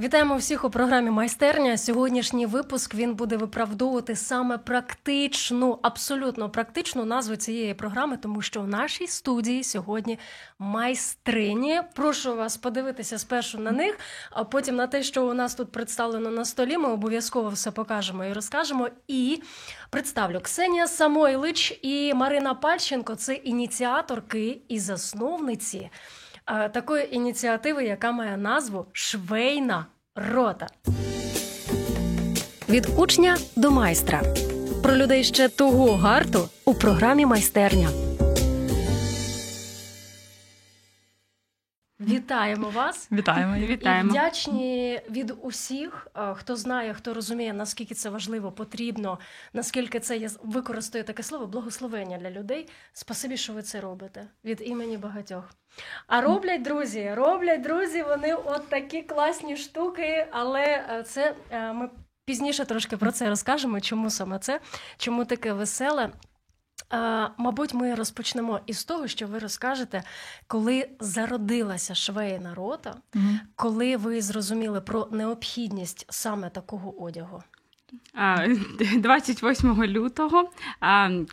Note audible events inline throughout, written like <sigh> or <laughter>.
Вітаємо всіх у програмі Майстерня. Сьогоднішній випуск він буде виправдовувати саме практичну, абсолютно практичну назву цієї програми, тому що в нашій студії сьогодні майстрині. Прошу вас подивитися спершу на них, а потім на те, що у нас тут представлено на столі. Ми обов'язково все покажемо і розкажемо. І представлю Ксенія Самойлич і Марина Пальченко це ініціаторки і засновниці такої ініціативи, яка має назву Швейна рота. Від учня до майстра. Про людей ще того гарту у програмі майстерня. Вітаємо вас! Вітаємо Вітаємо. І вдячні від усіх, хто знає, хто розуміє, наскільки це важливо, потрібно, наскільки це є використаю таке слово благословення для людей. Спасибі, що ви це робите від імені багатьох. А роблять друзі, роблять друзі, вони от такі класні штуки, але е, це е, ми пізніше трошки про це розкажемо. Чому саме це? Чому таке веселе? Мабуть, ми розпочнемо із того, що ви розкажете, коли зародилася швейна рота, угу. коли ви зрозуміли про необхідність саме такого одягу. 28 <laughs> лютого,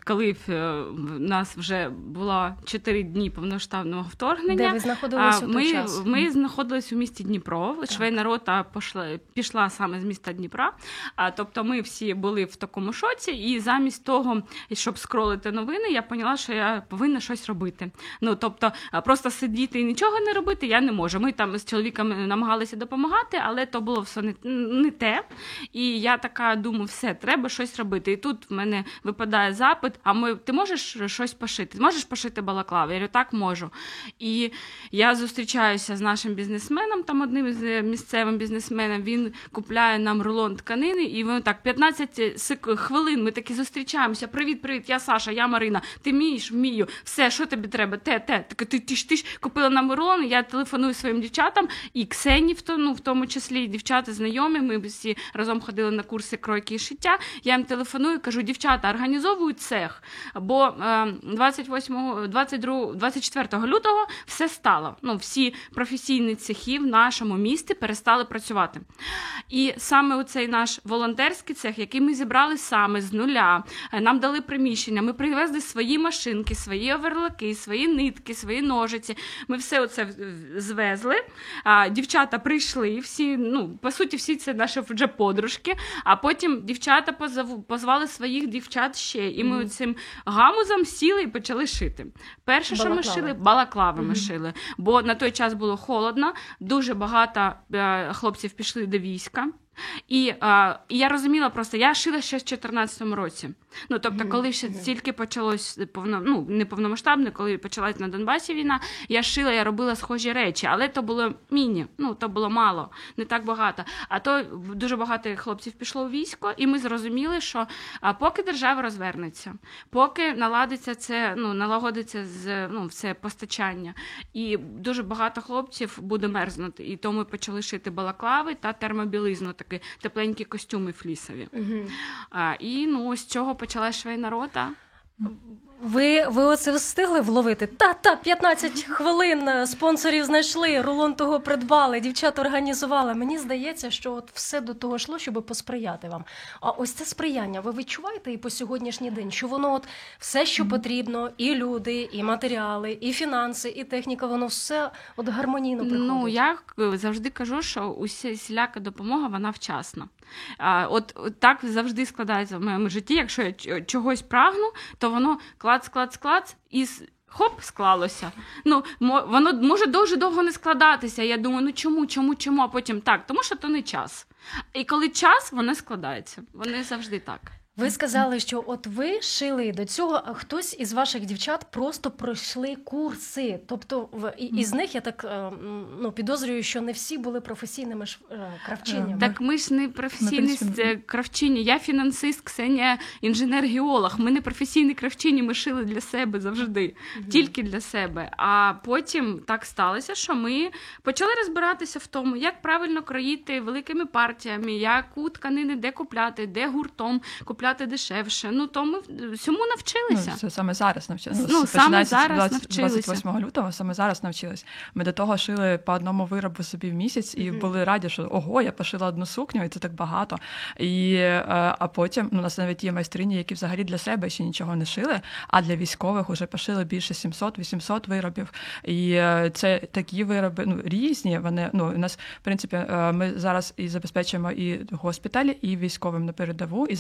коли в нас вже було 4 дні повноштабного вторгнення, Де ви знаходилися у ми, той час? ми знаходилися у місті Дніпро. Швейна рота пішла, пішла саме з міста Дніпра. А тобто, ми всі були в такому шоці, і замість того, щоб скролити новини, я поняла, що я повинна щось робити. Ну тобто, просто сидіти і нічого не робити, я не можу. Ми там з чоловіками намагалися допомагати, але то було все не, не те. І я така думаю, все, треба щось робити. І тут в мене випадає запит: а ми ти можеш щось пошити? Можеш пошити балаклави? Я говорю, так можу. І я зустрічаюся з нашим бізнесменом, там одним з місцевим бізнесменом. Він купляє нам рулон тканини, і ми так 15 хвилин. Ми такі зустрічаємося. Привіт, привіт, я Саша, я Марина. Ти вмієш, вмію. Все, що тобі треба? Те, те. Так ти, ти ж ти ж купила нам рулон. Я телефоную своїм дівчатам і Ксені, в тому, ну, в тому числі дівчата знайомі. Ми всі разом ходили на курси курси кройки і шиття. Я їм телефоную, і кажу, дівчата, організовують цех. Бо 28, 22, 24 лютого все стало. Ну, Всі професійні цехи в нашому місті перестали працювати. І саме цей наш волонтерський цех, який ми зібрали саме з нуля, е, нам дали приміщення, ми привезли свої машинки, свої оверлаки, свої нитки, свої ножиці. Ми все це звезли. Дівчата прийшли, всі, ну, по суті, всі це наші вже подружки. А дівчата позав... позвали своїх дівчат ще, і ми mm-hmm. цим гамузом сіли і почали шити. Перше, Балаклава. що ми шили, балаклави mm-hmm. ми шили, бо на той час було холодно, дуже багато е, хлопців пішли до війська. І а, і я розуміла просто, я шила ще в 2014 році. Ну тобто, коли ще тільки почалось повно, ну, не повномасштабне, коли почалась на Донбасі війна, я шила, я робила схожі речі, але то було міні, ну то було мало, не так багато. А то дуже багато хлопців пішло у військо, і ми зрозуміли, що а, поки держава розвернеться, поки наладиться це, ну налагодиться з ну, це постачання, і дуже багато хлопців буде мерзнути. І тому ми почали шити балаклави та термобілизну такі тепленькі костюми флісові. А, І ну, з цього почала швейна рота. Ви ви оце встигли вловити? Та, та, 15 хвилин е, спонсорів знайшли, рулон того придбали, дівчата організували. Мені здається, що от все до того йшло, щоб посприяти вам. А ось це сприяння, ви відчуваєте і по сьогоднішній день, що воно от все, що потрібно, і люди, і матеріали, і фінанси, і техніка, воно все от гармонійно приходить? Ну я завжди кажу, що уся сіляка допомога вона вчасна. От так завжди складається в моєму житті. Якщо я чогось прагну, то воно клац, клац, клац і хоп, склалося. Ну, Воно може дуже довго не складатися. Я думаю, ну чому, чому, чому? А потім так, тому що то не час. І коли час, воно складається. Вони завжди так. Ви сказали, що от ви шили до цього, а хтось із ваших дівчат просто пройшли курси. Тобто, в із них я так е, ну підозрюю, що не всі були професійними е, кравчинями. Так ми ж не професійні кравчині. Я фінансист, Ксенія інженер-геолог. Ми не професійні кравчині, ми шили для себе завжди, тільки для себе. А потім так сталося, що ми почали розбиратися в тому, як правильно кроїти великими партіями, яку тканини де купляти, де гуртом купляти купляти дешевше. Ну то ми всьому навчилися. Ну, це саме зараз навчилися. Ну, саме зараз 20 навчилися. 28 лютого, саме зараз навчились. Ми до того шили по одному виробу собі в місяць і Мгм. були раді, що ого, я пошила одну сукню, і це так багато. І, е, а потім ну, у нас навіть є майстрині, які взагалі для себе ще нічого не шили, а для військових вже пошили більше 700-800 виробів. І е, це такі вироби ну, різні. Вони ну, у нас, в принципі, е, ми зараз і забезпечуємо і госпіталі, і військовим на передову, і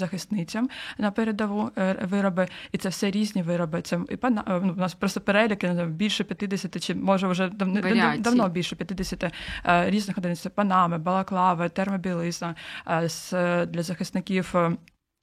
захисницям на передову е, вироби. І це все різні вироби. Це і пана е, ну, у нас просто переліки більше 50, чи може вже дав, дав- давно більше 50 е, різних одиниць. Це панами, балаклави, термобілизна для захисників.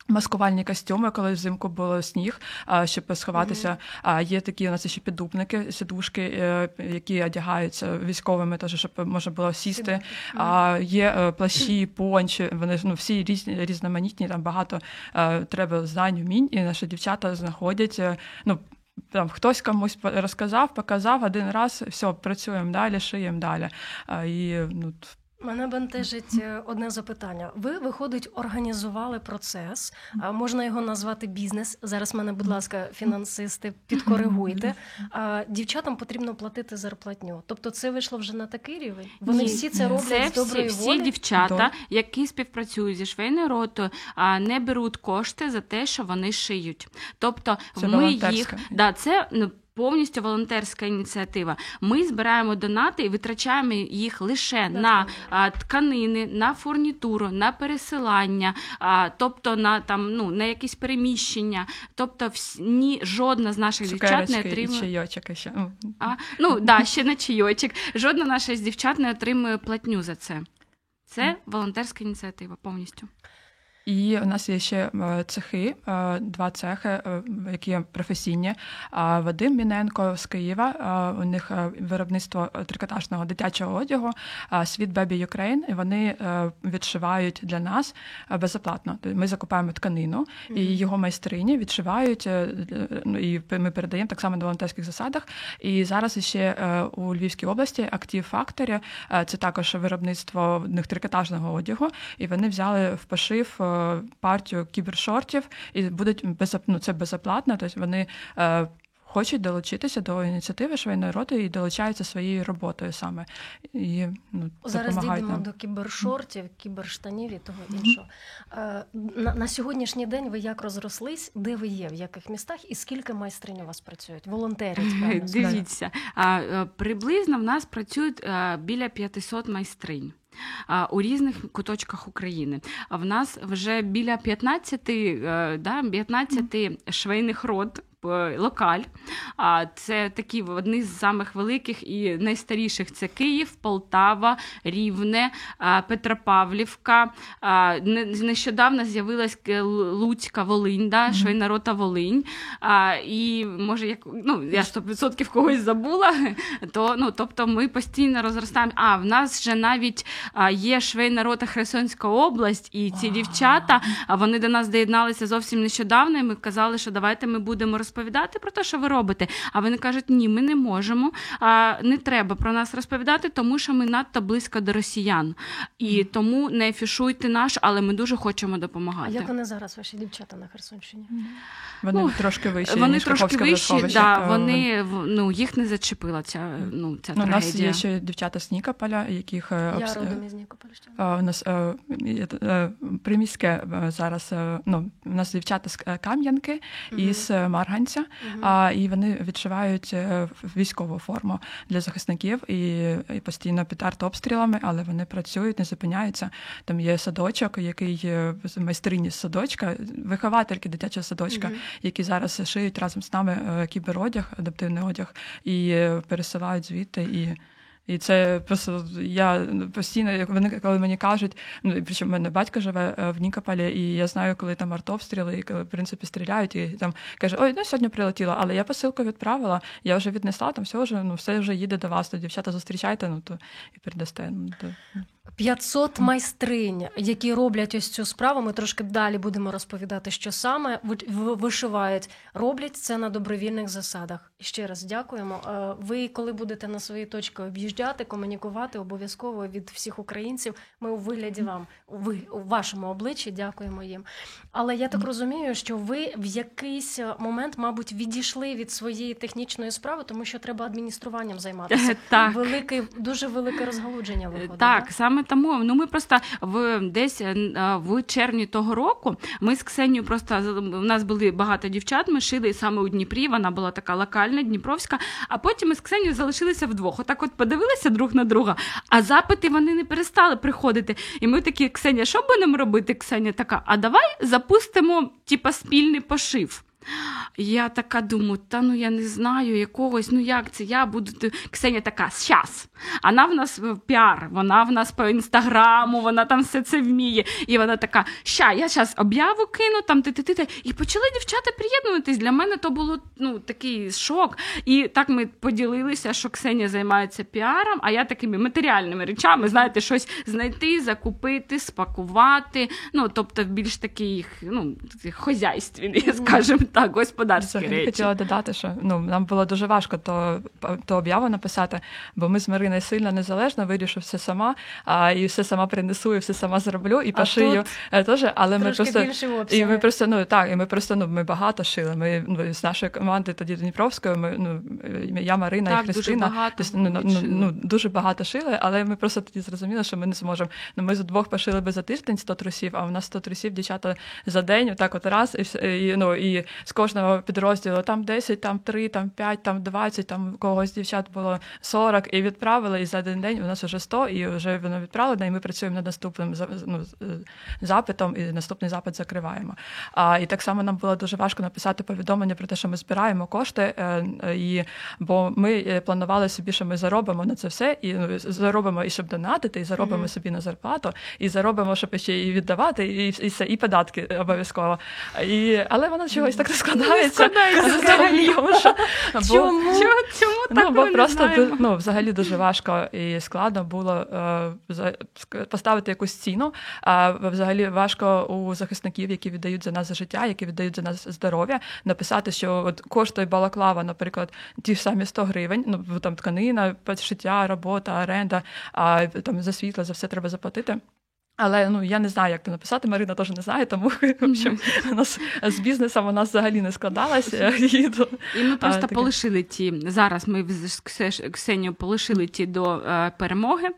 Маскувальні костюми, коли взимку було сніг, щоб сховатися. А є такі у нас ще піддупники, сідушки, е, які одягаються військовими, теж щоб можна було сісти. А є е, плащі, пончі, вони ну всі різні різноманітні. Там багато е, треба знань, вмінь, і наші дівчата знаходять. Ну там хтось комусь розказав, показав один раз, все, працюємо далі, шиємо далі. А, і ну Мене бентежить е, одне запитання. Ви, виходить, організували процес, а можна його назвати бізнес. Зараз мене, будь ласка, фінансисти, підкоригуйте. А дівчатам потрібно платити зарплатню. Тобто це вийшло вже на такий рівень. Вони Ні, всі це роблять Це з доброї всі, волі. всі дівчата, які співпрацюють зі швейною ротою, а, не беруть кошти за те, що вони шиють. Тобто Це ми їх да, це ну, повністю волонтерська ініціатива. Ми збираємо донати і витрачаємо їх лише На на а, тканини, на фурнітуру, на пересилання, а, тобто на там ну на якісь переміщення. Тобто, всі, ні, жодна з наших дівчат не цукерочки і отримує. чайочок ще. А, ну да, ще на чайочок. Жодна наша з дівчат не отримує платню за це. Це волонтерська ініціатива повністю. І у нас є ще е, цехи, е, два цехи, е, які професійні. Вадим Міненко з Києва. У них виробництво трикотажного дитячого одягу, світ Baby Ukraine, і вони відшивають для нас безоплатно. Тобто Ми закупаємо тканину, і його майстрині відшивають. і ми передаємо так само на волонтерських засадах. І зараз ще у Львівській області Factory, е, це також виробництво в них трикотажного одягу, і вони взяли в пошив партію кібершортів, і будуть без ну, це безоплатно. Тобто вони е, хочуть долучитися до ініціативи швейної роти і долучаються своєю роботою саме. І ну, Зараз дійдемо нам. до кібершортів, кіберштанів і того іншого. Е, На, на сьогоднішній день ви як розрослись, де ви є, в яких містах і скільки майстринь у вас працюють? Волонтерять, <laughs> певно. Дивіться, а, е, приблизно в нас працюють е, біля 500 майстринь. У різних куточках України. В нас вже біля 15, е, да, 15 швейних рот. Е, Локаль, а це такі одні з самих великих і найстаріших це Київ, Полтава, Рівне, Петропавлівка. Нещодавно з'явилась е, Луцька Волинь, да, Мгм. швейна рота Волинь. А, і може, як ну я 100% когось забула, <laughs> то ну тобто ми постійно розростаємо. А в нас вже навіть є швейна рота Херсонська область, і ці дівчата а вони до нас доєдналися зовсім нещодавно. І ми казали, що давайте ми будемо розповідати про те, що ви робите. А вони кажуть, ні, ми не можемо. А, не треба про нас розповідати, тому що ми надто близько до росіян. І тому не афішуйте наш, але ми дуже хочемо А допомагати. як вони зараз, ваші дівчата на Херсонщині? Вони Ну, трошки вищі, Вони ніж трошки вищі, да, Е, вони ну їх не зачепила ця ну ця Ну, у нас є ще дівчата з Нікополя, яких е, Я обс- родом із Нікополя. У нас е, е, приміське е, зараз. е, Ну, у нас дівчата з е, Кам'янки і з е, Мгм. а, і вони відшивають е, військову форму для захисників і, і постійно під артобстрілами, але вони працюють, не зупиняються. Там є садочок, який е, майстрині з садочка, виховательки дитячого садочка, угу. які зараз шиють разом з нами е, кіберодяг, адаптивний одяг, і пересилають звідти. І, і це просто я постійно, як вони коли мені кажуть, ну причому в мене батько живе е, в Нікополі, і я знаю, коли там артобстріли, і коли в принципі стріляють, і там каже, ой, ну сьогодні прилетіла, але я посилку відправила, я вже віднесла, там все вже ну все вже їде до вас, то дівчата зустрічайте, ну то і передасте. Ну, то, 500 майстринь, які роблять ось цю справу. Ми трошки далі будемо розповідати, що саме ви- вишивають. Роблять це на добровільних засадах. Ще раз дякуємо. Е, Ви, коли будете на свої точки об'їжджати, комунікувати, обов'язково від всіх українців. Ми у вигляді вам, ви у вашому обличчі дякуємо їм. Але я так розумію, що ви в якийсь момент, мабуть, відійшли від своєї технічної справи, тому що треба адмініструванням займатися. <laughs> Так. Велике, дуже велике розгалудження виходить. Так, да? Саме тому. Ну ми просто в десь е, е, в червні того року ми з Ксенією просто у нас були багато дівчат. Ми шили саме у Дніпрі. Вона була така локальна, дніпровська. А потім ми з Ксенією залишилися вдвох. Отак, от подивилися друг на друга, а запити вони не перестали приходити. І ми такі, Ксенія, що будемо робити? Ксенія така, а давай запустимо типа спільний пошив. Я така думаю, та ну я не знаю якогось, ну як це я буду. Ксенія така, щас. Вона в нас піар, вона в нас по інстаграму, вона там все це вміє. І вона така, ща, я зараз об'яву кину, там ти ти ти І почали дівчата приєднуватись. Для мене то було ну, такий шок. І так ми поділилися, що Ксенія займається піаром, а я такими матеріальними речами, знаєте, щось знайти, закупити, спакувати. Ну, тобто, більш таких, ну, таких хозяйственні, скажімо так, господарські Взагалі речі. хотіла додати, що ну нам було дуже важко то, то об'яву написати, бо ми з Мариною сильно незалежно вирішу все сама, а і все сама принесу, і все сама зроблю, і А пошию тут е, теж. Але ми просто і ми просто ну так, і ми просто ну ми багато шили. Ми ну, з нашої команди тоді Дніпровської. Ми ну я Марина Так, і дуже Христина. багато Тобто, ну, ну, ну, дуже багато шили, але ми просто тоді зрозуміли, що ми не зможемо. Ну ми з двох пошили би за тиждень 100 трусів, а у нас 100 трусів дівчата за день, отак от раз, і ну і з кожного підрозділу там 10, там 3, там 5, там 20, там когось дівчат було 40, і відправили, і за один день у нас вже 100, і вже воно відправлено, і ми працюємо над наступним ну, е, запитом, і наступний запит закриваємо. А, і так само нам було дуже важко написати повідомлення про те, що ми збираємо кошти, е, е, і, бо ми планували собі, що ми заробимо на це все, і ну, заробимо і щоб донатити, і заробимо Мгм. собі на зарплату, і заробимо, щоб ще і віддавати, і, і все, і податки обов'язково. І, але воно чогось так складається. взагалі. Чому? Чому, так? Бо просто ну, взагалі дуже важко і складно було е, поставити якусь ціну. А взагалі важко у захисників, які віддають за нас за життя, які віддають за нас здоров'я, написати, що от коштує балаклава, наприклад, ті ж самі 100 гривень. Ну там тканина, підшиття, робота, оренда, а там за світло, за все треба заплатити. Але ну я не знаю, як це написати. Марина теж не знає, тому <laughs> в общем, у нас з бізнесом у нас взагалі не складалося. І, то- І ми просто таке. полишили ті. Зараз ми з Ксе- Ксенією полишили ті до е, перемоги,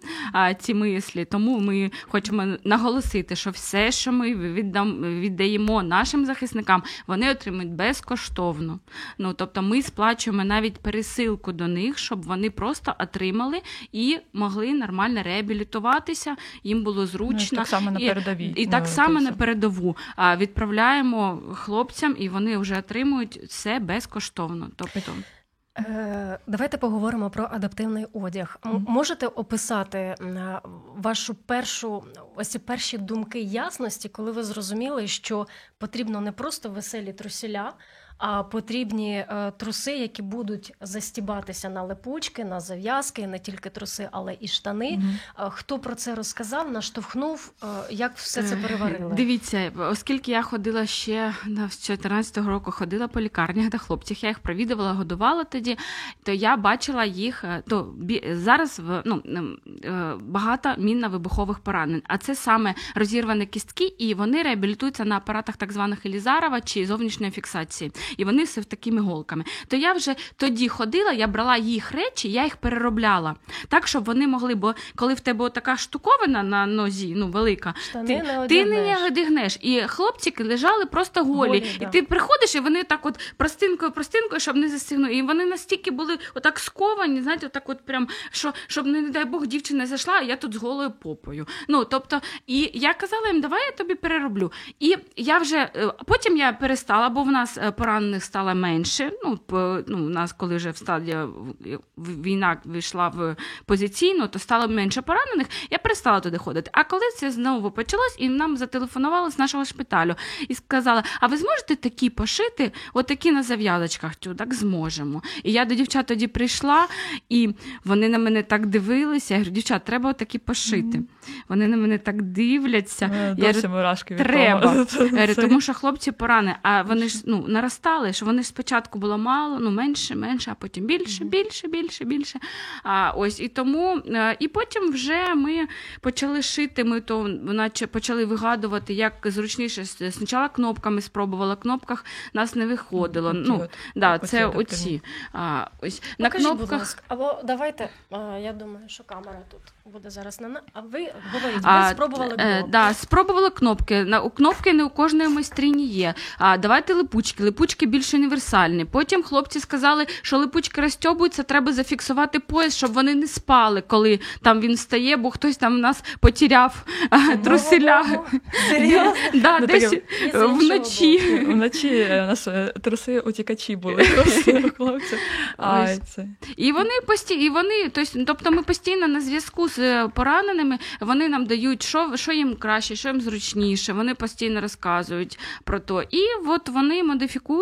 ці мислі. Тому ми хочемо наголосити, що все, що ми віддам, віддаємо нашим захисникам, вони отримують безкоштовно. Ну тобто, ми сплачуємо навіть пересилку до них, щоб вони просто отримали і могли нормально реабілітуватися. Їм було ну, зручно. так само на передовій. І Ну, так то само на передову а, відправляємо хлопцям, і вони вже отримують все безкоштовно. Тобто, Е, Давайте поговоримо про адаптивний одяг. М- Мгм. Можете описати вашу першу ось ці перші думки ясності, коли ви зрозуміли, що потрібно не просто веселі трусіля, потрібні е, труси, які будуть застібатися на липучки, на зав'язки, не тільки труси, але і штани. Е, Хто про це розказав, наштовхнув, е, як все це Е, переварили? Дивіться, оскільки я ходила ще на- 14-го року, ходила по лікарнях та хлопцях, я їх провідувала, годувала тоді, то я бачила їх. То зараз в ну багато мінно-вибухових поранень, а це саме розірвані кістки, і вони реабілітуються на апаратах так званих Елізарова чи зовнішньої фіксації. І вони все такими голками. То я вже тоді ходила, я брала їх речі, я їх переробляла так, щоб вони могли, бо коли в тебе така штуковина на нозі, ну велика, Штани ти, не ти одягнеш. не одягнеш. І хлопчики лежали просто голі. Голі, і да. ти приходиш, і вони так от простинкою, простинкою, щоб не застигнули. І вони настільки були отак сковані, знаєте, отак от прям, що, щоб, не дай Бог, дівчина зайшла, а я тут з голою попою. Ну, тобто, і я казала їм, давай я тобі перероблю. І я вже е, потім я перестала, бо в нас е, поранених стало менше. Ну, по, ну, у нас, коли вже в стадії в- війна війшла в позиційну, то стало менше поранених. Я перестала туди ходити. А коли це знову почалось, і нам зателефонували з нашого шпиталю і сказали: а ви зможете такі пошити, отакі на зав'язочках? Тю, так зможемо. І я до дівчат тоді прийшла, і вони на мене так дивилися. Я говорю, дівчат, треба отакі пошити. Вони на мене так дивляться. Е, Я Досі мурашки від треба. того. <laughs> Я говорю, тому що хлопці порани, а вони ж ну наростали, що вони спочатку було мало, ну менше, менше, а потім більше, більше, більше, більше. А ось і тому, е, і потім вже ми почали шити. Ми то наче почали вигадувати, як зручніше. Спочатку кнопками спробувала, кнопках нас не виходило. Ті Ну от. да, оці це оці. А, ось на Покажіть, будь ласка, або давайте, а, я думаю, що камера тут буде зараз на. А ви говоріть, ви А, спробували е, блок. да, спробували кнопки. На у кнопки не у кожної майстрині є. А давайте липучки. Липучки більш універсальні. Потім хлопці сказали, що липучки розтьобуються, треба зафіксувати пояс, щоб вони не спали, коли там він встає, бо хтось там в нас потеряв а, труселя. Да, Ну, десь вночі. Вночі е, у нас е, труси утікачі були. А це І вони пості... і вони, тобто, ми постійно на зв'язку з е, пораненими, вони нам дають, що, що їм краще, що їм зручніше. Вони постійно розказують про то. І от вони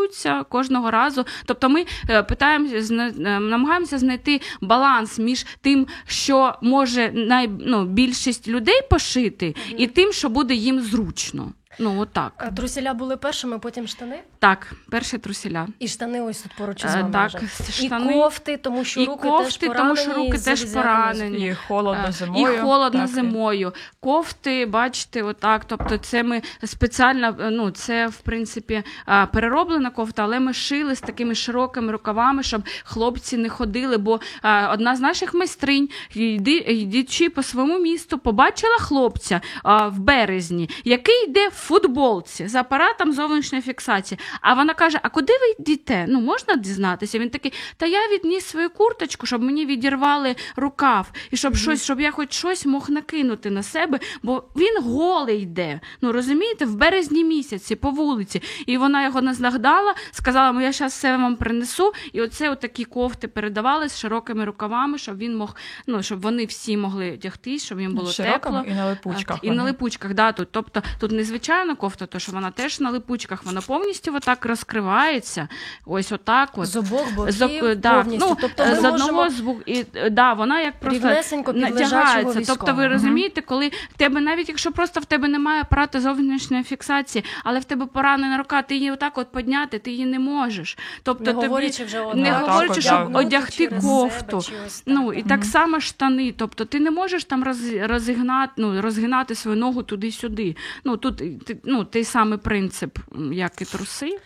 модифікуються кожного разу. Тобто ми е, питаємося, е, намагаємося знайти баланс між тим, що може най... ну, більшість людей пошити, і тим, що буде їм зручно. Ну, отак. А Труселя були першими, потім штани. Так, перші трусіля. І штани ось тут поруч Е, із вами. так, вже. штани. І кофти, тому що І руки кофти, теж тому що руки теж поранені. і холодно Е, зимою. І холодно так, і- зимою. Кофти, бачите, отак. Тобто, це ми спеціально, е, ну це в принципі е, перероблена кофта, але ми шили з такими широкими рукавами, щоб хлопці не ходили. Бо е, одна з наших майстринь, йди- йдучи по своєму місту, побачила хлопця е, в березні, який йде в футболці з апаратом зовнішньої фіксації. А вона каже: А куди ви йдете? Ну можна дізнатися? Він такий, та я відніс свою курточку, щоб мені відірвали рукав, і щоб щось, щоб я хоч щось мог накинути на себе, бо він голий йде. Ну розумієте, в березні місяці по вулиці. І вона його наздогадала, сказала, «Ну, я зараз все вам принесу. І оце отакі кофти передавали з широкими рукавами, щоб він мог, ну щоб вони всі могли одягтись, щоб їм було Широкими тепло. і на липучках. І на липучках, да, тут. Тобто тут незвичайна кофта, то що вона теж на липучках, вона повністю отак розкривається. Ось отак. От. З обох боків З да, повністю. ну, тобто ми з одного з і да, вона як просто натягається. Тобто, ви розумієте, коли в тебе, навіть якщо просто в тебе немає апарату зовнішньої фіксації, але в тебе поранена рука, ти її отак от підняти, ти її не можеш. Тобто не тобі говорячи вже не отак, говорячи, щоб одягти кофту. себе так. Ну і так само штани. Тобто ти не можеш там роз, розігнати, ну, розгинати свою ногу туди-сюди. Ну тут ну, той самий принцип, як і труси.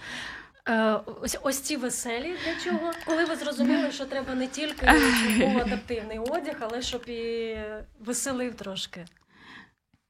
Е, Ось, ось ці веселі для чого? Коли ви зрозуміли, що треба не тільки був адаптивний одяг, але щоб і веселив трошки.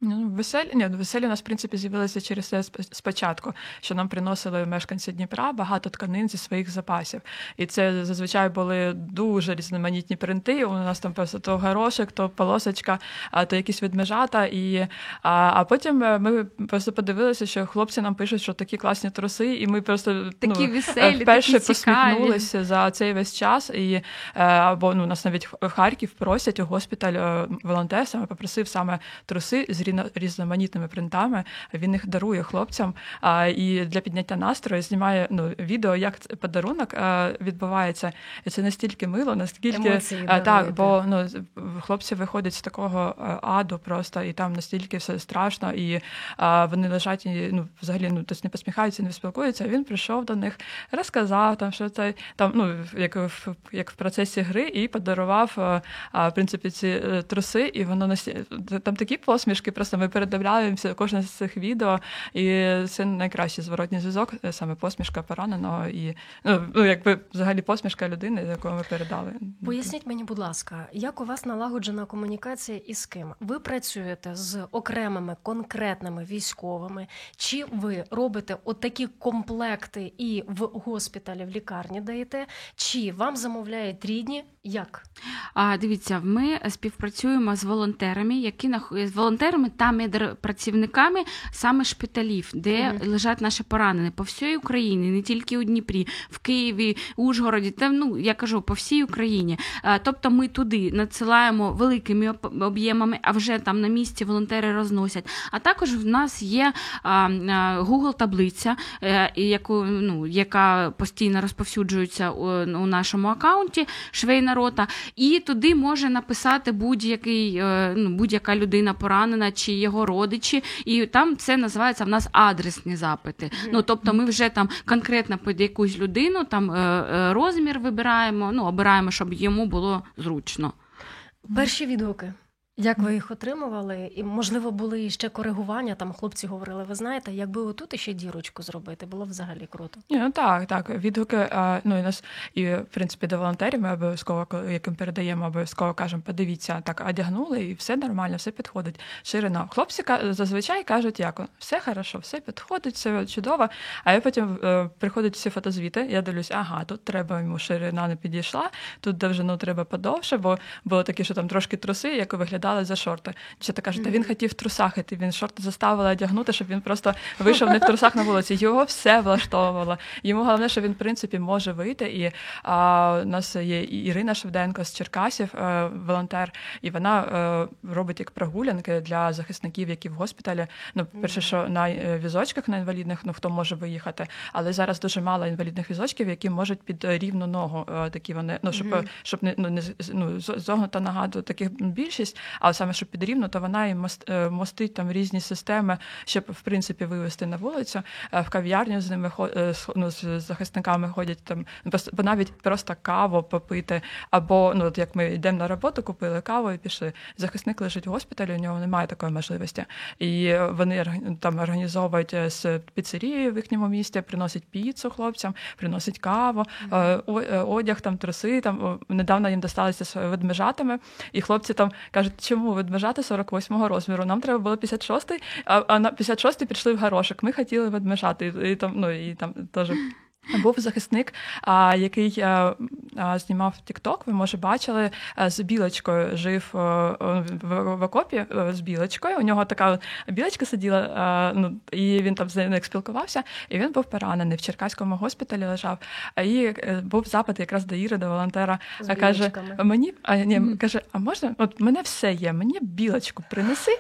Ну, веселі, ні, веселі у нас, в принципі, з'явилися через це спочатку, що нам приносили мешканці Дніпра багато тканин зі своїх запасів. І це зазвичай були дуже різноманітні принти. У нас там просто то горошек, то полосочка, то якісь ведмежата. І, а, а потім е, ми просто подивилися, що хлопці нам пишуть, що такі класні труси, і ми просто Такі ну, веселі, вперше такі посміхнулися за цей весь час. І е, або ну нас навіть в Харків просять у госпіталь волонтер саме попросив саме труси з різноманітними принтами. Він їх дарує хлопцям. А, і для підняття настрою знімає ну відео, як подарунок відбувається. І це настільки мило, наскільки Емоції так, бо ну хлопці виходять з такого е, аду просто, і там настільки все страшно, і а, вони лежать і ну взагалі ну тобто не посміхаються, не спілкуються. Він прийшов до них, розказав там, що це там, ну як в як в процесі гри, і подарував е, а, в принципі ці е, труси, і воно там такі посмішки. Просто ми передивляємося кожне з цих відео, і це найкращий зворотній зв'язок, е, саме посмішка пораненого, і ну, ну якби взагалі посмішка людини, яку ми передали. Поясніть мені, будь ласка, як у вас налагоджена комунікація і з ким? Ви працюєте з окремими конкретними військовими? Чи ви робите отакі комплекти і в госпіталі, в лікарні даєте? Чи вам замовляють рідні? Як? А дивіться, ми співпрацюємо з волонтерами, які нах... з волонтерами волонтерами та медпрацівниками саме шпиталів, де Мгм. лежать наші поранені по всій Україні, не тільки у Дніпрі, в Києві, Ужгороді, та ну я кажу по всій Україні. Е, Тобто ми туди надсилаємо великими об'ємами, а вже там на місці волонтери розносять. А також в нас є Google таблиця, яку ну яка постійно розповсюджується у, нашому акаунті Швейна рота, і туди може написати будь-який е, ну, будь-яка людина поранена чи його родичі, і там це називається в нас адресні запити. Ну тобто, ми вже там конкретно під якусь людину там е, е, розмір вибираємо, ну обираємо, щоб йому було зручно. Перші відгуки. Як ви їх отримували? І, можливо, були ще коригування. Там хлопці говорили, ви знаєте, якби отут іще дірочку зробити, було б взагалі круто. Ну так, так. Відгуки, ну і нас і в принципі до волонтерів ми обов'язково, яким передаємо, обов'язково кажемо, подивіться, так одягнули, і все нормально, все підходить. Ширина. Хлопці зазвичай кажуть, як все хорошо, все підходить, все чудово. А я потім е, приходять всі фотозвіти. Я дивлюсь, ага, тут треба йому ширина не підійшла, тут довжину треба подовше, бо було таке, що там трошки труси, як виглядали за шорти. Дівчата кажуть, та він хотів в трусах іти, він шорти заставили одягнути, щоб він просто вийшов не в трусах на вулиці. Його все влаштовувало. Йому головне, що він, в принципі, може вийти. І а, у нас є Ірина Шевденко з Черкасів, е, волонтер, і вона е, робить як прогулянки для захисників, які в госпіталі. Ну, перше, що на е, візочках на інвалідних, ну хто може виїхати, але зараз дуже мало інвалідних візочків, які можуть під рівну ногу. Такі вони, ну щоб, щоб не ну не ну зогнута нога таких більшість, а саме щоб під рівну, то вона і е, мостить там різні системи, щоб в принципі вивести на вулицю. Е, В кав'ярню з ними е, ну, з захисниками ходять там, бо навіть просто каву попити, або ну от як ми йдемо на роботу, купили каву і пішли. Захисник лежить в госпіталі, у нього немає такої можливості. І вони там організовують з піцерією в їхньому місті, приносять піцу хлопцям, приносять каву, одяг, там труси. Там недавно їм досталися з ведмежатами, і хлопці там кажуть, чому ведмежати 48-го розміру? Нам треба було 56-й, а, а на 56-й пішли в горошок. Ми хотіли ведмежати. І, і там, ну і там теж. Був захисник, а, який а, а, знімав TikTok, ви може бачили, а, з білочкою жив а, в, в окопі а, з білочкою. У нього така білочка сиділа, а, ну і він там з нею спілкувався, і він був поранений в Черкаському госпіталі лежав. А і е, був запит якраз до Іри, до волонтера. З каже, мені а ні, каже, а можна? От мене все є, мені білочку принеси.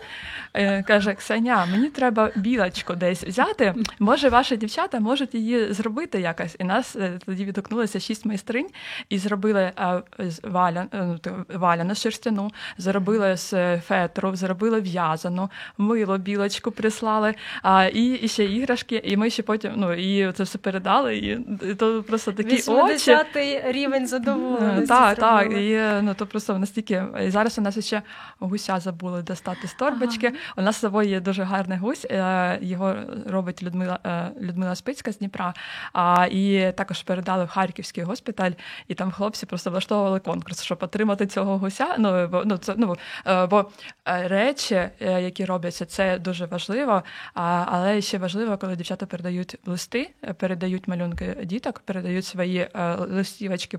Е, Каже, Ксеня, мені треба білочку десь взяти. Може, ваші дівчата можуть її зробити якось. І нас е, тоді відгукнулося шість майстринь і зробили з валя, е, ну, валяну шерстяну, зробили з е, фетру, зробили в'язану, мило білочку прислали, а, і, і ще іграшки. І ми ще потім ну, і це все передали. І, і то просто такі 80-й рівень задоволеності. Так, так. І ну то просто настільки. І зараз у нас ще гуся забули достати з торбочки. У нас з собою є дуже гарний гусь. Його робить Людмила Людмила Спицька з Дніпра. А і також передали в Харківський госпіталь, і там хлопці просто влаштовували конкурс, щоб отримати цього гуся. Ну бо ну це ну е, бо е, речі, е, які робляться, це дуже важливо. Але ще важливо, коли дівчата передають листи, е, передають малюнки діток, передають свої е, листівочки.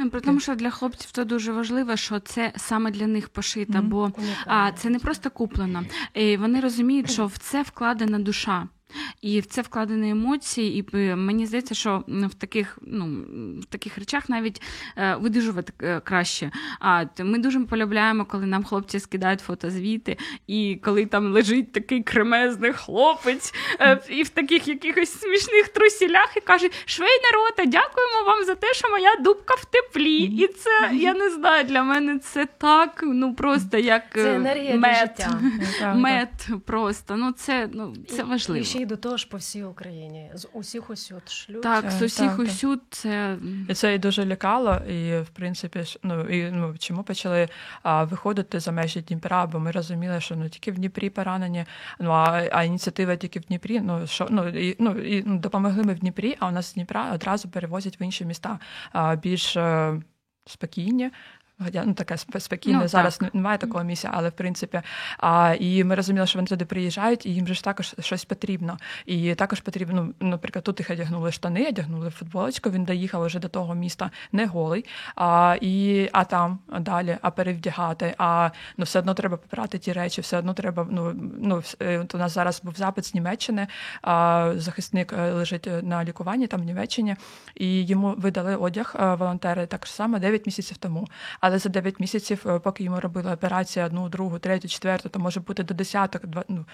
Е, При тому, що для хлопців це дуже важливо, що це саме для них пошито, Мгм. бо а, це не просто куплено. І вони розуміють, що в це вкладена душа. І в це вкладені емоції, і е, мені здається, що в таких, ну, в таких речах навіть е, видужувати е, краще. А ми дуже полюбляємо, коли нам хлопці скидають фотозвіти, і коли там лежить такий кремезний хлопець, е, і в таких якихось смішних трусілях, і каже: Швейна рота, дякуємо вам за те, що моя дубка в теплі. І це я не знаю, для мене це так, ну просто як Це енергія для мед. життя. Мед просто. Ну це ну це важливо. І ще й до того ж по всій Україні. З усіх усюд шлють. Так, Е, з усіх так, усюд це І це і дуже лякало, і в принципі, ну і ну чому почали а, виходити за межі Дніпра, бо ми розуміли, що ну тільки в Дніпрі поранені, ну а, а ініціатива тільки в Дніпрі. Ну що ну і ну і ну, допомогли ми в Дніпрі, а у нас з Дніпра одразу перевозять в інші міста а, більш е, спокійні. Ну, таке спокійне. Ну, Зараз так. немає такого місця, але в принципі. А, і ми розуміли, що вони туди приїжджають, і їм же ж також щось потрібно. І також потрібно, ну, наприклад, тут їх одягнули штани, одягнули футболочку. Він доїхав вже до того міста не голий. А, і, а там а далі, а перевдягати. А ну, все одно треба попрати ті речі, все одно треба. Ну, ну, е, у нас зараз був запит з Німеччини. А, захисник е, лежить е, на лікуванні там в Німеччині, і йому видали одяг волонтери так само 9 місяців тому. Але за 9 місяців, е, поки йому робили операцію одну, другу, третю, четверту, то може бути до десяток, два, ну,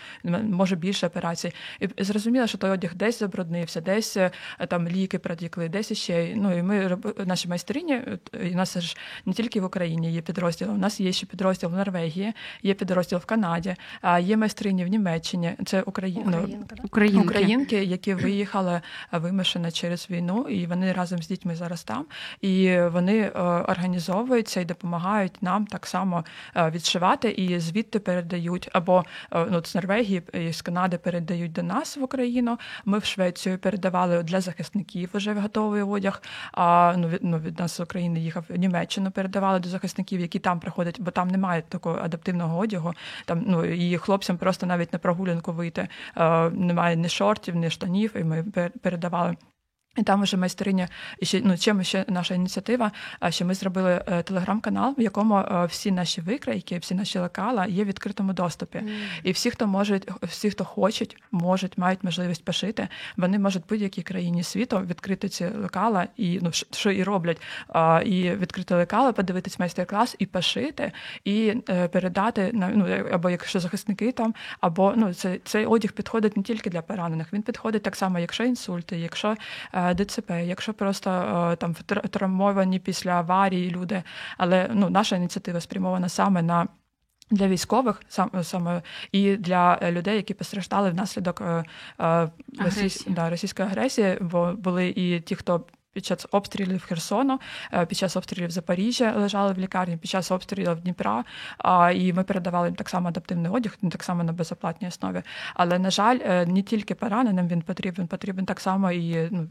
може більше операцій. І зрозуміло, що той одяг десь забруднився, десь е, там ліки протікли, десь іще. Ну і ми роб- наші майстрині, е, і у нас ж не тільки в Україні є підрозділи, у нас є ще підрозділ в Норвегії, є підрозділ в Канаді, а є майстрині в Німеччині. Це Україна. Українка, да? Українки. Українки, які виїхали е, вимушено через війну, і вони разом з дітьми зараз там. І вони е, організовуються і допомагають нам так само е, відшивати, і звідти передають або е, ну, з Норвегії і з Канади передають до нас в Україну. Ми в Швецію передавали для захисників вже готовий одяг. А ну від, ну, від нас з України їхав в Німеччину, передавали до захисників, які там приходять, бо там немає такого адаптивного одягу. Там ну і хлопцям просто навіть на прогулянку вийти. Е, немає ні шортів, ні штанів, і ми передавали. І там вже майстриня, і ще ну чим ще наша ініціатива, а що ми зробили е, телеграм-канал, в якому е, всі наші викрайки, всі наші лекала є в відкритому доступі. Мгм. І всі, хто можуть, всі, хто хочуть, можуть, мають можливість пошити, вони можуть в будь-якій країні світу відкрити ці лекала і ну що і роблять, і відкрити лекала, подивитись майстер-клас і пошити, і е, передати на ну або якщо захисники там, або ну це цей одяг підходить не тільки для поранених, він підходить так само, якщо інсульти, якщо е, ДЦП, якщо просто е, там травмовані після аварії люди. Але ну наша ініціатива спрямована саме на. Для військових сам саме і для е, людей, які постраждали внаслідок е, е, російсь- да, російської агресії, бо були і ті, хто під час обстрілів Херсону, е, під час обстрілів Запоріжжя лежали в лікарні, під час обстрілів Дніпра. І ми передавали їм так само адаптивний одяг, ну, так само на безоплатній основі. Але на жаль, е, не тільки пораненим він потрібен, потрібен так само і ну,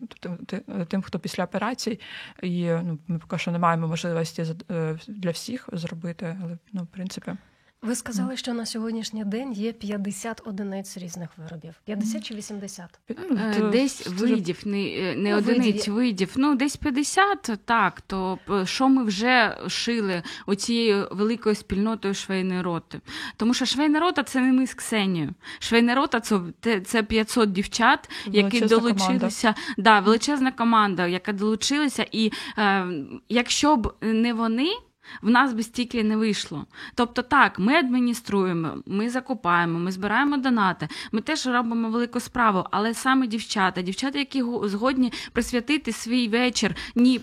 тим, хто після операцій. І ну, ми поки що не маємо можливості е, для всіх зробити, але ну, в принципі. Ви сказали, що на сьогоднішній день є 50 одиниць різних виробів. 50 чи 80? ну, Е, Десь видів, не, е, не Ну, одиниць видів. Ну, десь 50, так. То що ми вже шили оцією великою спільнотою швейної роти? Тому що швейна рота це не ми з Ксенією. Швейна рота це, це 500 дівчат, які Величезна долучилися. Да, величезна команда, яка долучилася. І е, якщо б не вони. В нас би стільки не вийшло. Тобто, так, ми адмініструємо, ми закупаємо, ми збираємо донати, ми теж робимо велику справу, але саме дівчата, дівчата, які го- згодні присвятити свій вечір ні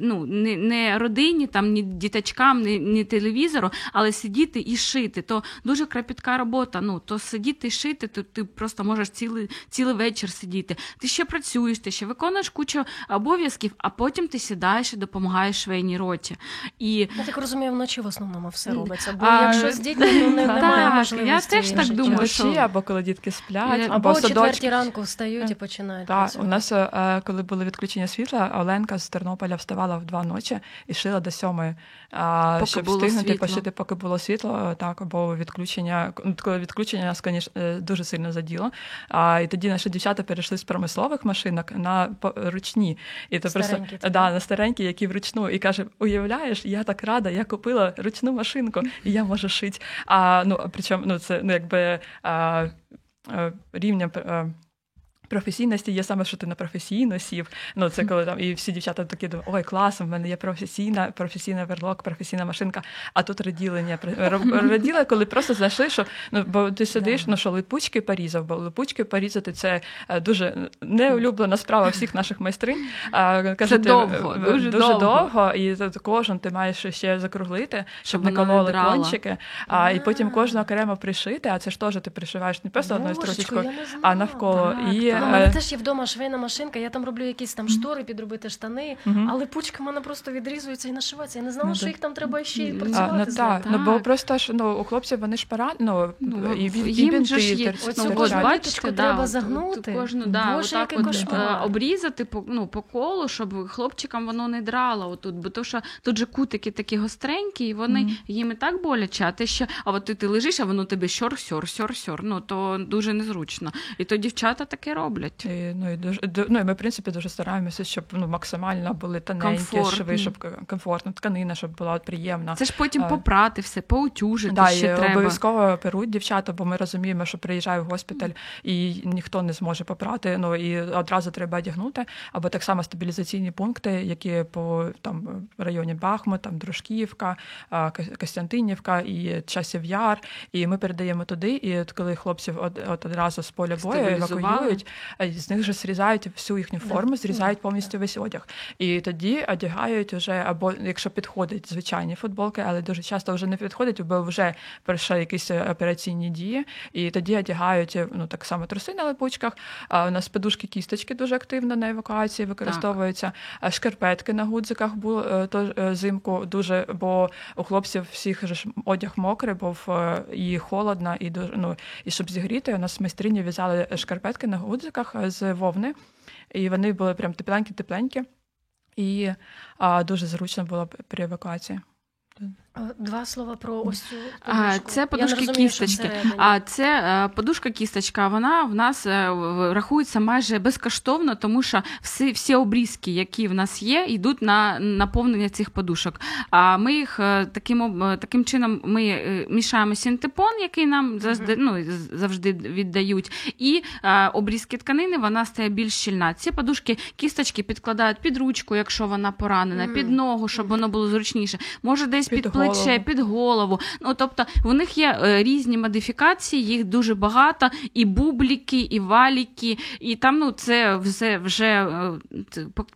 ну, не, не родині, там, ні діточкам, ні, ні телевізору, але сидіти і шити. То дуже кропітка робота. Ну, то сидіти і шити, то ти просто можеш цілий, цілий вечір сидіти. Ти ще працюєш, ти ще виконуєш кучу обов'язків, а потім ти сідаєш і допомагаєш швейній роті. І Я так розумію, вночі в основному все робиться. Бо А, якщо з дітьми ну, не, так, немає я можливості. теж так думаю, вночі, що- або коли дітки сплять, або, Або четвертій ранку встають і починають. Так, у нас, е, коли були відключення світла, Оленка з Тернополя вставала в два ночі і шила до сьомої, а, Поки щоб було встигнути світло. пошити, поки було світло. Так, бо відключення, ну, коли відключення нас, звісно, е, дуже сильно заділо. А, і тоді наші дівчата перейшли з промислових машинок на ручні. І то просто да, на старенькі, які вручну. І каже: уявляєш, я так рада, я купила ручну машинку, і я можу шити. А ну причому ну це ну якби а, рівня. Професійності є саме, що ти на професійно сів. Ну це коли там і всі дівчата такі думають, ой, клас, в мене є професійна, професійна верлок, професійна машинка. А тут раділення <laughs> раділи, коли просто знайшли, що ну бо ти сидиш, ну що липучки порізав, бо липучки порізати це е, дуже неулюблена справа всіх наших майстринь. А, каже, довго, дуже дуже довго. довго, і кожен ти маєш ще закруглити, щоб, Щоб не воно не кончики. А, і потім кожну окремо пришити, а це ж теж ти пришиваєш не просто одною не а навколо. Так, і так. У мене Е, теж є вдома швейна машинка, я там роблю якісь там штори, підробити штани, але пучки в мене просто відрізуються і нашиваються. Я не знала, Ну, що їх там треба ще й А, працювати. ну так, ну бо просто ж ну у хлопців вони ж пора, ну, Ну, і, же ж є Оцю ну, ниточку треба загнути. Кожну, да, отак от, е, обрізати по, ну, по колу, щоб хлопчикам воно не драло отут. Бо то, що тут же кутики такі гостренькі, і вони їм і так боляче, а ти ще, а от ти, лежиш, а воно тобі сьор, сьор, сьор, сьор. Ну то дуже незручно. І то дівчата таке роблять. І, ну, і дуже, ду- ну, і ми, в принципі, дуже стараємося, щоб ну, максимально були тоненькі Комфортні. шви, щоб комфортно, тканина, щоб була приємна. Це ж потім А. попрати все, поутюжити Да, ще і треба. обов'язково перуть дівчата, бо ми розуміємо, що приїжджає в госпіталь і ніхто не зможе попрати. Ну і одразу треба одягнути. Або так само стабілізаційні пункти, які по там районі Бахмут, там Дружківка, Костянтинівка і Часів Яр. І ми передаємо туди. І коли хлопців от одразу з поля бою евакуюють, е, з них же зрізають всю їхню форму, зрізають повністю весь одяг. І тоді одягають вже, або якщо підходять звичайні футболки, але дуже часто вже не підходять, бо вже пройшли якісь е, операційні дії, і тоді одягають е, ну так само труси на липучках. А у нас подушки кісточки дуже активно на евакуації використовуються. А шкарпетки на гудзиках були е, то е, зимку дуже, бо у хлопців всіх ж одяг мокрий, е, і холодно, і дуже ну і щоб зігріти, у нас майстрині в'язали шкарпетки на гудзиках е, з вовни, і вони були прям тепленькі-тепленькі. І а, дуже зручно було при евакуації. Два слова про ось цю А, подушку. це подушки кісточки. А це е, подушка кісточка. Вона в нас е, рахується майже безкоштовно, тому що всі, всі обрізки, які в нас є, йдуть на наповнення цих подушок. А ми їх е, таким таким чином ми мішаємо синтепон, який нам завжди, ну, завжди віддають, і обрізки тканини вона стає більш щільна. Ці подушки кісточки підкладають під ручку, якщо вона поранена, під ногу, щоб воно було зручніше. Може, десь Під під, плече, голову. під голову. Ну тобто в них є е, різні модифікації, їх дуже багато, і бубліки, і валіки, і там ну це все вже е,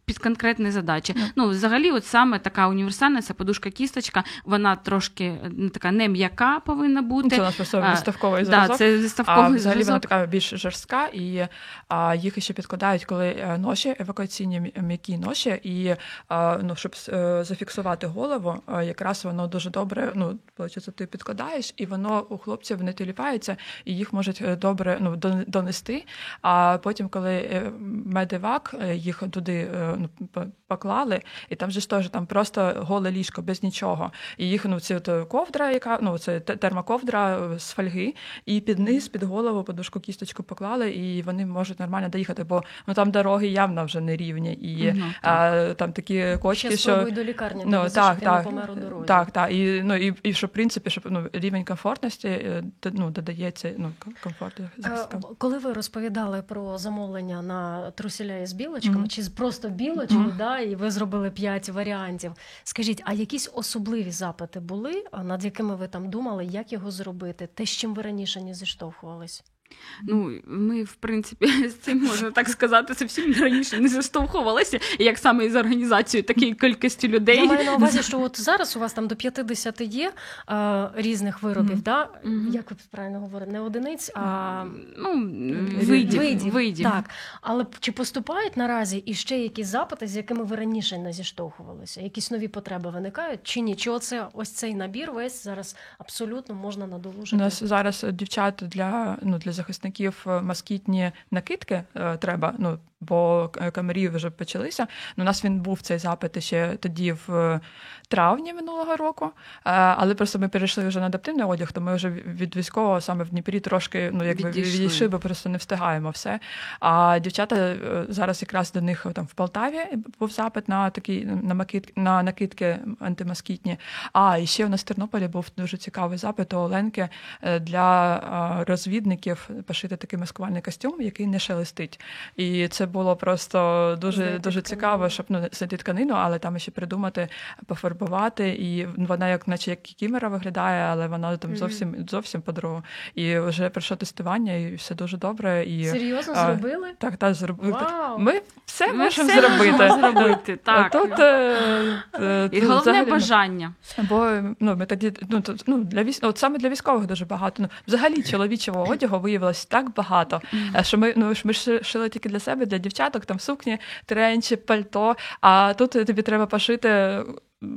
під конкретні задачі. Ну. Ну, взагалі, от саме така універсальна це подушка кісточка, вона трошки не така не м'яка повинна бути. Це у нас просто А, виставковий да, зразок. це А заставковий взагалі вона така більш жорстка, і а, їх ще підкладають, коли е, ноші, евакуаційні м'які ноші, і а, ну, щоб е, зафіксувати голову, е, якраз воно дуже добре. Ну, виходить, ти підкладаєш, і воно у хлопців не тіліпається, і їх можуть е, добре ну, донести. А потім, коли е, медивак е, їх туди ну, поклали, і там же ж теж там просто голе ліжко без нічого. І їх ну, це от ковдра, яка ну це термоковдра з фольги, і під низ, під голову подушку кісточку поклали, і вони можуть нормально доїхати, бо ну там дороги явно вже не рівні, і Мгм, а, там такі кочки, що до лікарні Ну, так, так, дорозі. так, І, ну, і, і щоб, в принципі, щоб ну, рівень комфортності е, ну, додається ну, ком- комфорту. Е, захисткам. Коли ви розповідали про замовлення на труселя із білочками, Мгм. чи просто білочку, Мгм. да, і ви зробили п'ять варіантів. Скажіть, а якісь особливі запити були, над якими ви там думали, як його зробити? Те, з чим ви раніше не зіштовхувались? Ну, ми, в принципі, <laughs> з цим можна так сказати, зовсім раніше не заштовхувалися, як саме із організацією такої кількості людей. Я маю на увазі, <laughs> що от зараз у вас там до 50 є е, різних виробів, Мгм. да? Мгм. як ви правильно говорите, не одиниць, а Ну, Видів. видів. видів. Так, але чи поступають наразі іще якісь запити, з якими ви раніше не зіштовхувалися? Якісь нові потреби виникають чи ні? Чи оце ось цей набір весь зараз абсолютно можна У надолужити? нас зараз дівчата для, ну, для захисників е, москітні накидки е, треба, ну, бо камерії камері вже почалися. Ну, у нас він був цей запит ще тоді в е, травні минулого року, е, але просто ми перейшли вже на адаптивний одяг, то ми вже від військового саме в Дніпрі трошки ну, якби Відійшли. бо просто не встигаємо все. А дівчата е, зараз якраз до них там в Полтаві був запит на такі на макид, на накидки антимоскітні. А і ще у нас в Тернополі був дуже цікавий запит у Оленки е, для розвідників пошити такий маскувальний костюм, який не шелестить. І це було просто дуже дуже тканину. цікаво, щоб ну знайти тканину, але там ще придумати, пофарбувати. І вона як, наче як кікімера виглядає, але вона там зовсім зовсім по-другому. І вже пройшло тестування, і все дуже добре. І Серйозно а, зробили? так, так зробили. Вау! Ми все Ми можемо все зробити. зробити, так. Тут, е, е, І головне взагалі, ну, бажання. Бо ну ми тоді ну то ну для військ... от саме для військових дуже багато. Ну взагалі чоловічого одягу виявилось так багато, що ми ну ми ж шили тільки для себе, для дівчаток, там сукні, тренчі, пальто. А тут тобі треба пошити.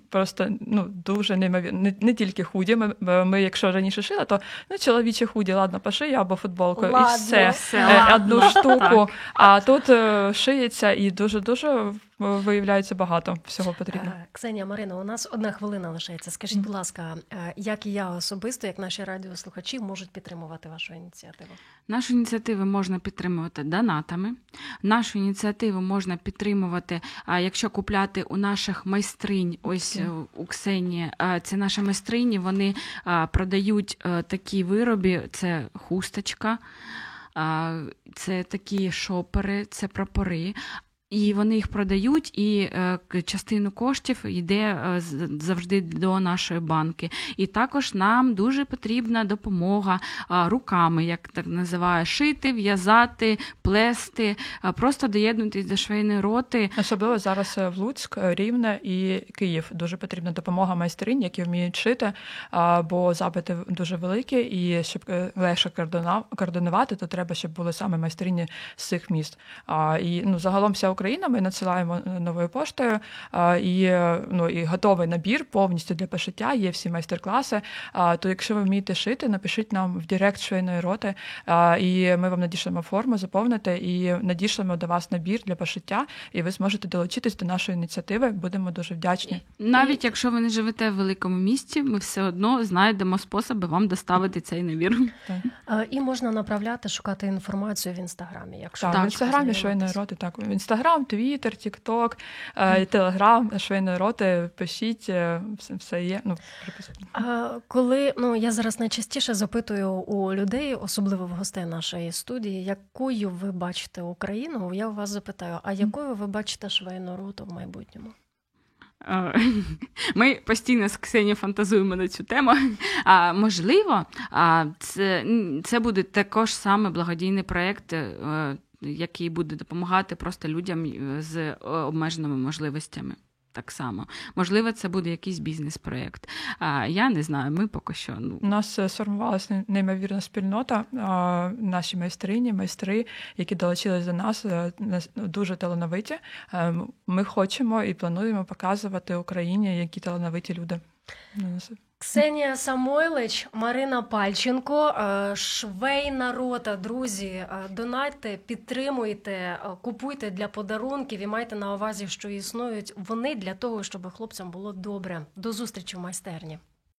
Просто ну дуже неймовірно. Не, не тільки худі. Ми, ми, якщо раніше шили, то ну чоловічі худі, ладно, пошию або футболку, Ладно, і все, все, одну ладно. <laughs> штуку. А тут е, шиється і дуже дуже виявляється багато всього потрібно. Е, Ксенія Марина, у нас одна хвилина лишається. Скажіть, будь ласка, е, як і я особисто, як наші радіослухачі, можуть підтримувати вашу ініціативу? Нашу ініціативу можна підтримувати донатами. Нашу ініціативу можна підтримувати, а, якщо купляти у наших майстринь, ось е, у Ксенії, це наші майстрині, вони продають е, такі вироби: це хусточка, це такі шопери, це прапори. І вони їх продають, і е, частину коштів йде е, завжди до нашої банки. І також нам дуже потрібна допомога руками, як так називає, шити, в'язати, плести, просто доєднуватись до швейної роти. Особливо зараз е, в Луцьк, Рівне і Київ дуже потрібна допомога майстринь, які вміють шити, бо запити дуже великі, і щоб легше координувати, то треба, щоб були саме майстрині з цих міст. І ну загалом вся Україна ми надсилаємо е, новою поштою, і е, ну і готовий набір повністю для пошиття. Є всі майстер-класи. То якщо ви вмієте шити, напишіть нам в Директ швейної роти, і ми вам надішлемо форму, заповните і надішлемо до вас набір для пошиття, і ви зможете долучитись до нашої ініціативи. Будемо дуже вдячні. Навіть якщо ви не живете в великому місті, ми все одно знайдемо способи вам доставити цей набір. Е, І можна направляти, шукати інформацію в інстаграмі. Якщо Так, Так, в інстаграмі швейної роти, так. В інстаграм, твіттер, тікток, телеграм швейної роти. Пишіть, е, все, все є. Ну, А коли ну я зараз найчастіше запитую у людей, особливо в гостей нашої студії, якою ви бачите Україну? Я у вас запитаю, а якою ви бачите швейну роту в майбутньому? <laughs> Ми постійно з Ксенією фантазуємо на цю тему. А, можливо, а, це, це буде також саме благодійний проєкт, е, який буде допомагати просто людям е, з е, обмеженими можливостями. Так само. Можливо, це буде якийсь бізнес-проєкт. Я не знаю, ми поки що. Ну, У нас е, сформувалася неймовірна спільнота. Наші майстрині, майстри, які долучились до нас, дуже талановиті. Ми хочемо і плануємо показувати Україні, які талановиті люди. Ксенія Самойлич, Марина Пальченко, е, швейна рота, друзі. донайте, підтримуйте, е, купуйте для подарунків і майте на увазі, що існують вони для того, щоб хлопцям було добре. До зустрічі в майстерні.